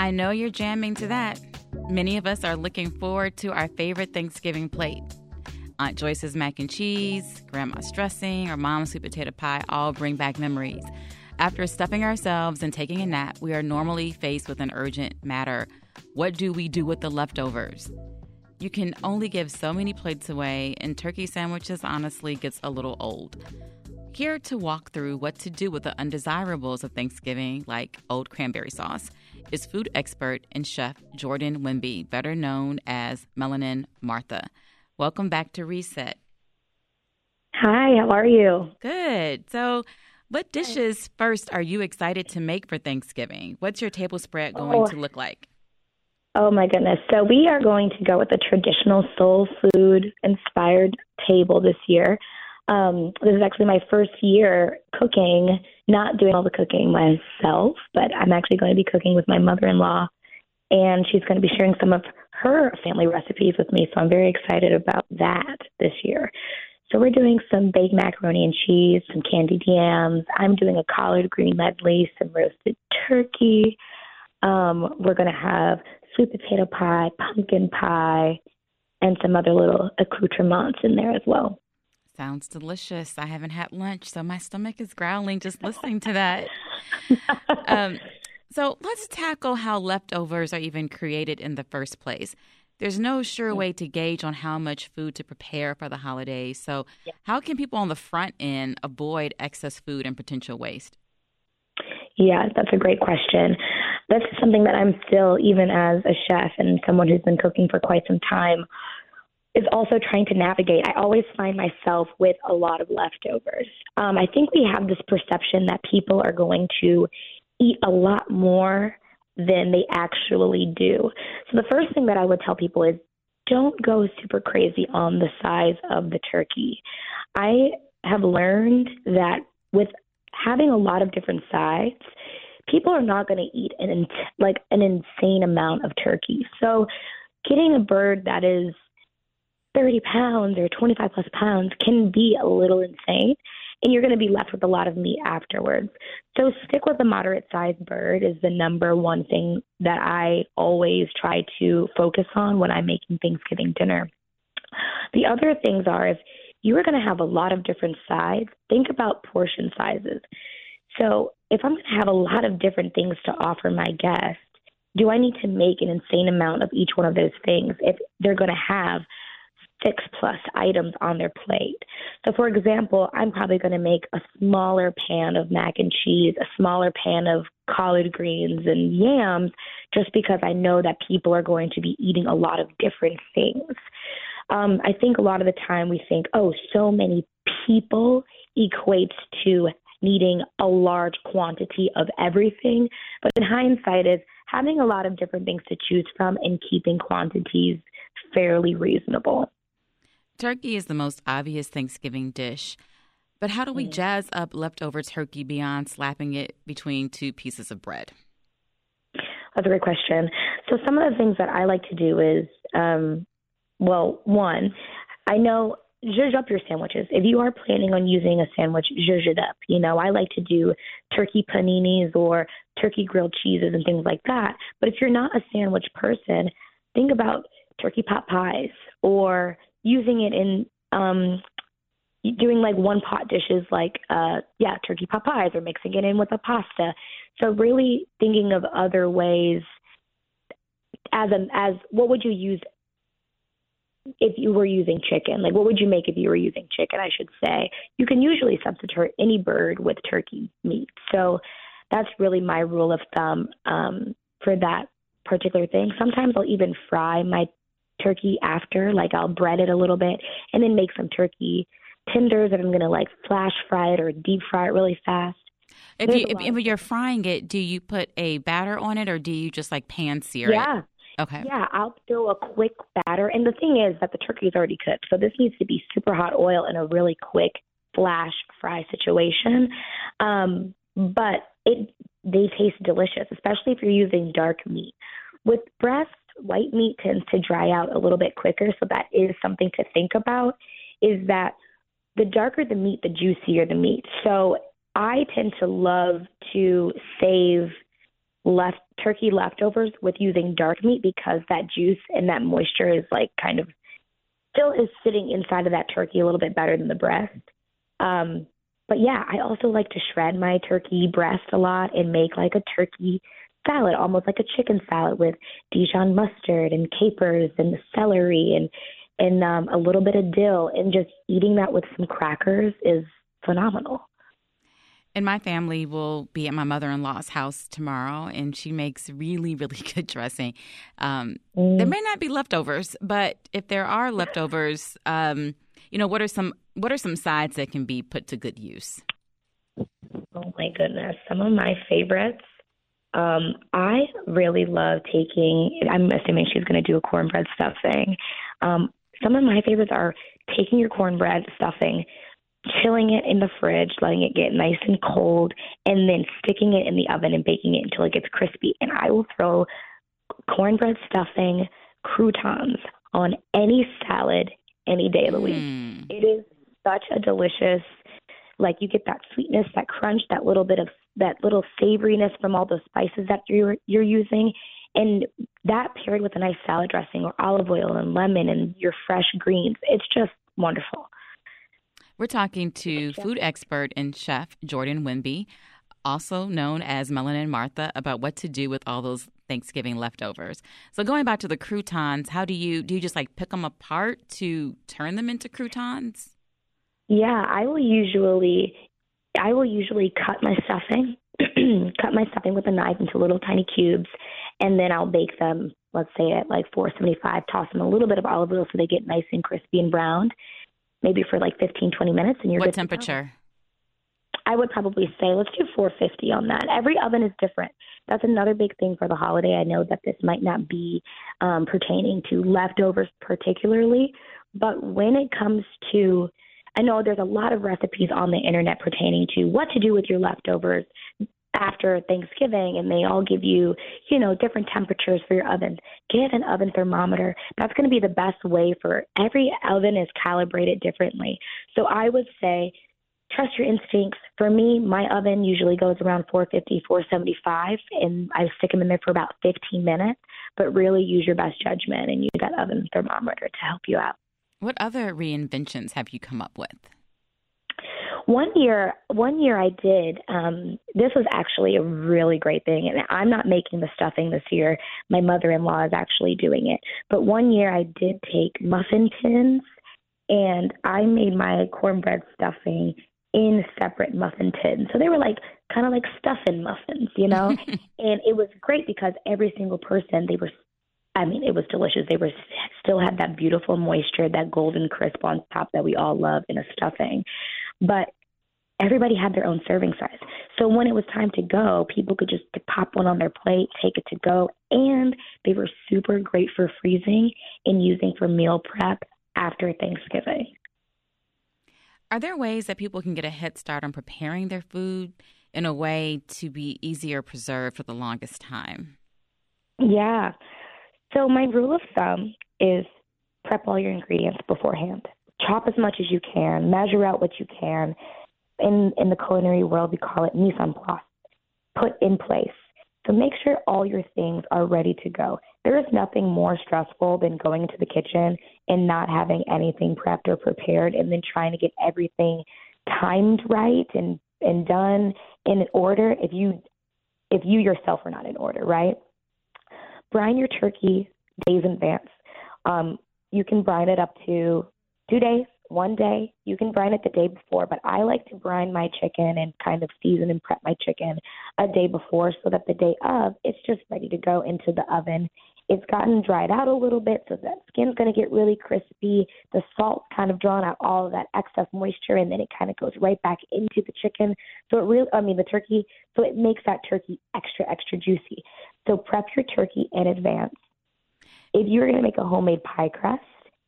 I know you're jamming to that. Many of us are looking forward to our favorite Thanksgiving plate. Aunt Joyce's mac and cheese, grandma's dressing, or mom's sweet potato pie all bring back memories. After stuffing ourselves and taking a nap, we are normally faced with an urgent matter. What do we do with the leftovers? You can only give so many plates away, and turkey sandwiches honestly gets a little old. Here to walk through what to do with the undesirables of Thanksgiving, like old cranberry sauce, is food expert and chef Jordan Wimby, better known as Melanin Martha. Welcome back to Reset. Hi, how are you? Good. So, what dishes first are you excited to make for Thanksgiving? What's your table spread going oh. to look like? Oh my goodness. So we are going to go with a traditional soul food inspired table this year. Um, this is actually my first year cooking, not doing all the cooking myself, but I'm actually going to be cooking with my mother in law, and she's going to be sharing some of her family recipes with me. So I'm very excited about that this year. So we're doing some baked macaroni and cheese, some candied yams. I'm doing a collard green medley, some roasted turkey. Um, we're going to have sweet potato pie, pumpkin pie, and some other little accoutrements in there as well. Sounds delicious. I haven't had lunch, so my stomach is growling just listening to that. um, so let's tackle how leftovers are even created in the first place. There's no sure way to gauge on how much food to prepare for the holidays. So, how can people on the front end avoid excess food and potential waste? Yeah, that's a great question. That's something that I'm still, even as a chef and someone who's been cooking for quite some time, is also trying to navigate. I always find myself with a lot of leftovers. Um, I think we have this perception that people are going to eat a lot more than they actually do. So the first thing that I would tell people is don't go super crazy on the size of the turkey. I have learned that with having a lot of different sides, people are not going to eat an like an insane amount of turkey. So, getting a bird that is 30 pounds or 25 plus pounds can be a little insane, and you're going to be left with a lot of meat afterwards. So, stick with a moderate sized bird is the number one thing that I always try to focus on when I'm making Thanksgiving dinner. The other things are if you are going to have a lot of different sides, think about portion sizes. So if I'm going to have a lot of different things to offer my guests, do I need to make an insane amount of each one of those things if they're going to have six plus items on their plate? So, for example, I'm probably going to make a smaller pan of mac and cheese, a smaller pan of collard greens and yams, just because I know that people are going to be eating a lot of different things um, I think a lot of the time we think, oh, so many people equates to needing a large quantity of everything. But in hindsight, is having a lot of different things to choose from and keeping quantities fairly reasonable. Turkey is the most obvious Thanksgiving dish. But how do we mm. jazz up leftover turkey beyond slapping it between two pieces of bread? That's a great question. So, some of the things that I like to do is um, well, one, I know zhuzh up your sandwiches. If you are planning on using a sandwich, zhuzh it up. You know, I like to do turkey paninis or turkey grilled cheeses and things like that. But if you're not a sandwich person, think about turkey pot pies or using it in um doing like one pot dishes like uh yeah, turkey pot pies or mixing it in with a pasta. So really thinking of other ways as a as what would you use if you were using chicken? Like, what would you make if you were using chicken? I should say. You can usually substitute any bird with turkey meat. So that's really my rule of thumb um, for that particular thing. Sometimes I'll even fry my turkey after, like I'll bread it a little bit and then make some turkey tenders that I'm gonna like flash fry it or deep fry it really fast. If, you, if, if, you're frying it, do you put a batter on it or do you just like pan sear yeah. it? Yeah. Okay. Yeah, I'll throw a quick batter. And the thing is that the turkey is already cooked. So this needs to be super hot oil in a really quick flash fry situation. Um, but it they taste delicious, especially if you're using dark meat. With breast, white meat tends to dry out a little bit quicker, so that is something to think about. Is that the darker the meat, the juicier the meat. So I tend to love to save left turkey leftovers with using dark meat because that juice and that moisture is like kind of still is sitting inside of that turkey a little bit better than the breast. Um, but yeah, I also like to shred my turkey breast a lot and make like a turkey salad, almost like a chicken salad with Dijon mustard and capers and celery and and um, a little bit of dill, and just eating that with some crackers is phenomenal. And my family will be at my mother in law's house tomorrow, and she makes really, really good dressing. Um, mm. There may not be leftovers, but if there are leftovers, um, you know, what are some what are some sides that can be put to good use? Oh my goodness, some of my favorites. Um, I really love taking. I'm assuming she's going to do a cornbread stuffing. Um, some of my favorites are taking your cornbread stuffing, chilling it in the fridge, letting it get nice and cold, and then sticking it in the oven and baking it until it gets crispy. And I will throw cornbread stuffing, croutons on any salad any day of the week. Mm. It is such a delicious like you get that sweetness, that crunch, that little bit of that little savoriness from all the spices that you're you're using, and that paired with a nice salad dressing or olive oil and lemon and your fresh greens, it's just wonderful. We're talking to food expert and chef Jordan Wimby, also known as Melanin Martha, about what to do with all those Thanksgiving leftovers. So going back to the croutons, how do you do you just like pick them apart to turn them into croutons? Yeah, I will usually I will usually cut my stuffing, cut my stuffing with a knife into little tiny cubes, and then I'll bake them. Let's say at like 475. Toss them a little bit of olive oil so they get nice and crispy and browned. Maybe for like 15, 20 minutes, and you're what temperature? I would probably say let's do 450 on that. Every oven is different. That's another big thing for the holiday. I know that this might not be um, pertaining to leftovers particularly, but when it comes to I know there's a lot of recipes on the internet pertaining to what to do with your leftovers after Thanksgiving, and they all give you, you know, different temperatures for your oven. Get an oven thermometer. That's going to be the best way for every oven is calibrated differently. So I would say trust your instincts. For me, my oven usually goes around 450, 475, and I stick them in there for about 15 minutes. But really use your best judgment and use that oven thermometer to help you out. What other reinventions have you come up with? One year, one year I did. Um, this was actually a really great thing, and I'm not making the stuffing this year. My mother-in-law is actually doing it. But one year I did take muffin tins, and I made my cornbread stuffing in separate muffin tins. So they were like kind of like stuffing muffins, you know. and it was great because every single person they were I mean, it was delicious. They were still had that beautiful moisture, that golden crisp on top that we all love in a stuffing. But everybody had their own serving size. So when it was time to go, people could just pop one on their plate, take it to go, and they were super great for freezing and using for meal prep after Thanksgiving. Are there ways that people can get a head start on preparing their food in a way to be easier preserved for the longest time? Yeah. So my rule of thumb is prep all your ingredients beforehand. Chop as much as you can, measure out what you can. In in the culinary world, we call it mise en place. Put in place. So make sure all your things are ready to go. There is nothing more stressful than going into the kitchen and not having anything prepped or prepared and then trying to get everything timed right and and done in order if you if you yourself are not in order, right? Brine your turkey days in advance. Um, you can brine it up to two days, one day. You can brine it the day before, but I like to brine my chicken and kind of season and prep my chicken a day before so that the day of it's just ready to go into the oven. It's gotten dried out a little bit, so that skin's going to get really crispy. The salt kind of drawn out all of that excess moisture, and then it kind of goes right back into the chicken. So it really, I mean, the turkey. So it makes that turkey extra, extra juicy. So prep your turkey in advance. If you're going to make a homemade pie crust,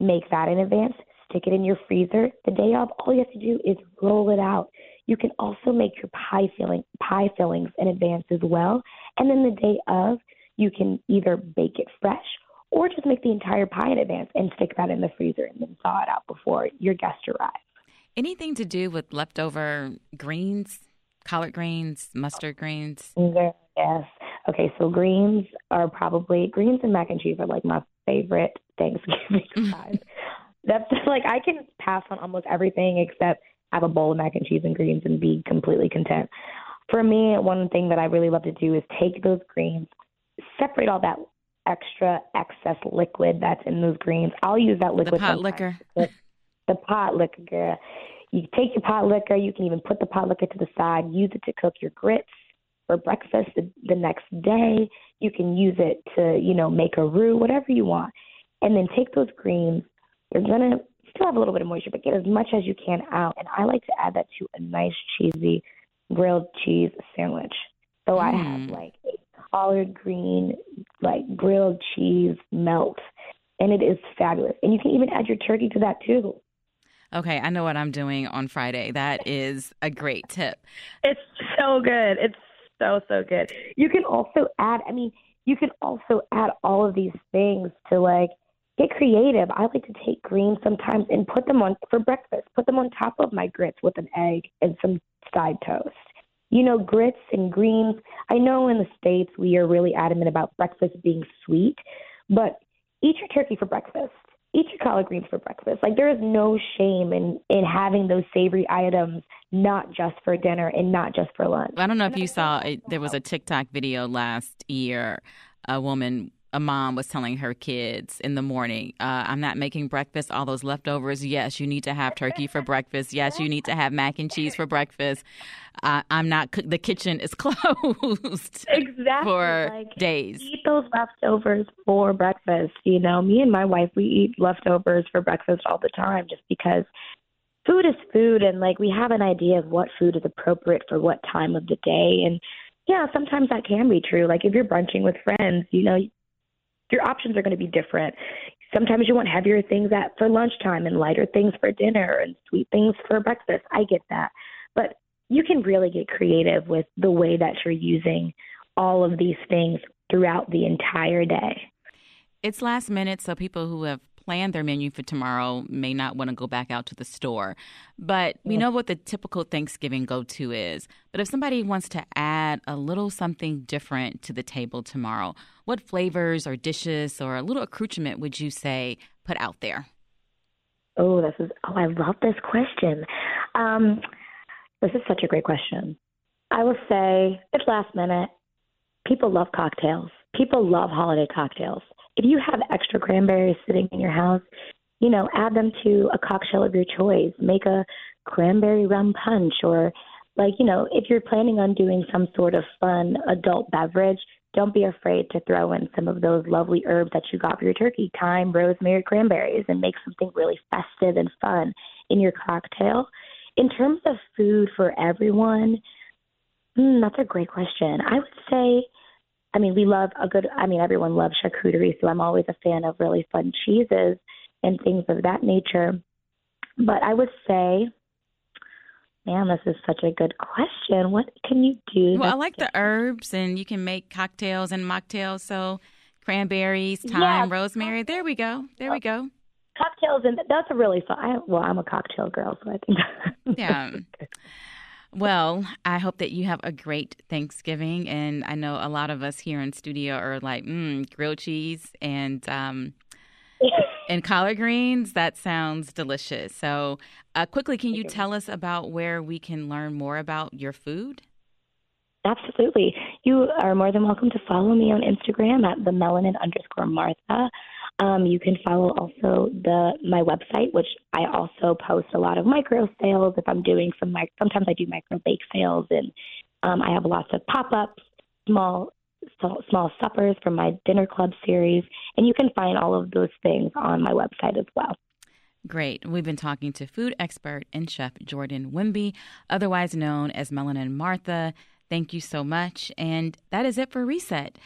make that in advance. Stick it in your freezer. The day of, all you have to do is roll it out. You can also make your pie filling pie fillings in advance as well. And then the day of, you can either bake it fresh or just make the entire pie in advance and stick that in the freezer and then thaw it out before your guests arrive. Anything to do with leftover greens, collard greens, mustard greens? Yes. Okay, so greens are probably greens and mac and cheese are like my favorite Thanksgiving side. That's like I can pass on almost everything except have a bowl of mac and cheese and greens and be completely content. For me, one thing that I really love to do is take those greens, separate all that extra excess liquid that's in those greens. I'll use that liquid. The pot liquor. The pot liquor. You take your pot liquor. You can even put the pot liquor to the side. Use it to cook your grits for breakfast the, the next day. You can use it to, you know, make a roux, whatever you want. And then take those greens. You're gonna still have a little bit of moisture, but get as much as you can out. And I like to add that to a nice cheesy grilled cheese sandwich. So mm. I have mm. like a collard green, like grilled cheese melt, and it is fabulous. And you can even add your turkey to that too. Okay, I know what I'm doing on Friday. That is a great tip. It's so good. It's so so good. You can also add. I mean, you can also add all of these things to like get creative. I like to take greens sometimes and put them on for breakfast. Put them on top of my grits with an egg and some side toast. You know, grits and greens. I know in the States we are really adamant about breakfast being sweet, but eat your turkey for breakfast. Eat your collard greens for breakfast. Like there is no shame in in having those savory items not just for dinner and not just for lunch. I don't know if you saw there was a TikTok video last year. A woman a mom was telling her kids in the morning, uh, I'm not making breakfast, all those leftovers. Yes, you need to have turkey for breakfast. Yes, you need to have mac and cheese for breakfast. Uh, I'm not, the kitchen is closed. Exactly. For like, days. Eat those leftovers for breakfast. You know, me and my wife, we eat leftovers for breakfast all the time just because food is food and like we have an idea of what food is appropriate for what time of the day. And yeah, sometimes that can be true. Like if you're brunching with friends, you know, your options are going to be different. Sometimes you want heavier things at for lunchtime and lighter things for dinner and sweet things for breakfast. I get that. But you can really get creative with the way that you're using all of these things throughout the entire day. It's last minute, so people who have plan their menu for tomorrow may not want to go back out to the store. But we know what the typical Thanksgiving go to is. But if somebody wants to add a little something different to the table tomorrow, what flavors or dishes or a little accoutrement would you say put out there? Oh, this is, oh, I love this question. Um, this is such a great question. I will say it's last minute. People love cocktails. People love holiday cocktails if you have extra cranberries sitting in your house, you know, add them to a cocktail of your choice. Make a cranberry rum punch or like, you know, if you're planning on doing some sort of fun adult beverage, don't be afraid to throw in some of those lovely herbs that you got for your turkey, thyme, rosemary, cranberries, and make something really festive and fun in your cocktail. In terms of food for everyone, hmm, that's a great question. I would say I mean, we love a good, I mean, everyone loves charcuterie, so I'm always a fan of really fun cheeses and things of that nature. But I would say, man, this is such a good question. What can you do? Well, I like the herbs, and you can make cocktails and mocktails. So cranberries, thyme, yeah. rosemary. There we go. There we go. Cocktails, and that's a really fun. I, well, I'm a cocktail girl, so I think. yeah. Well, I hope that you have a great Thanksgiving. And I know a lot of us here in studio are like, mm, grilled cheese and um, and collard greens. That sounds delicious. So, uh, quickly, can you tell us about where we can learn more about your food? Absolutely. You are more than welcome to follow me on Instagram at the melanin underscore Martha. Um, you can follow also the my website, which I also post a lot of micro sales. If I'm doing some, mic- sometimes I do micro bake sales, and um, I have lots of pop ups, small small suppers from my dinner club series, and you can find all of those things on my website as well. Great. We've been talking to food expert and chef Jordan Wimby, otherwise known as Melanin Martha. Thank you so much. And that is it for Reset.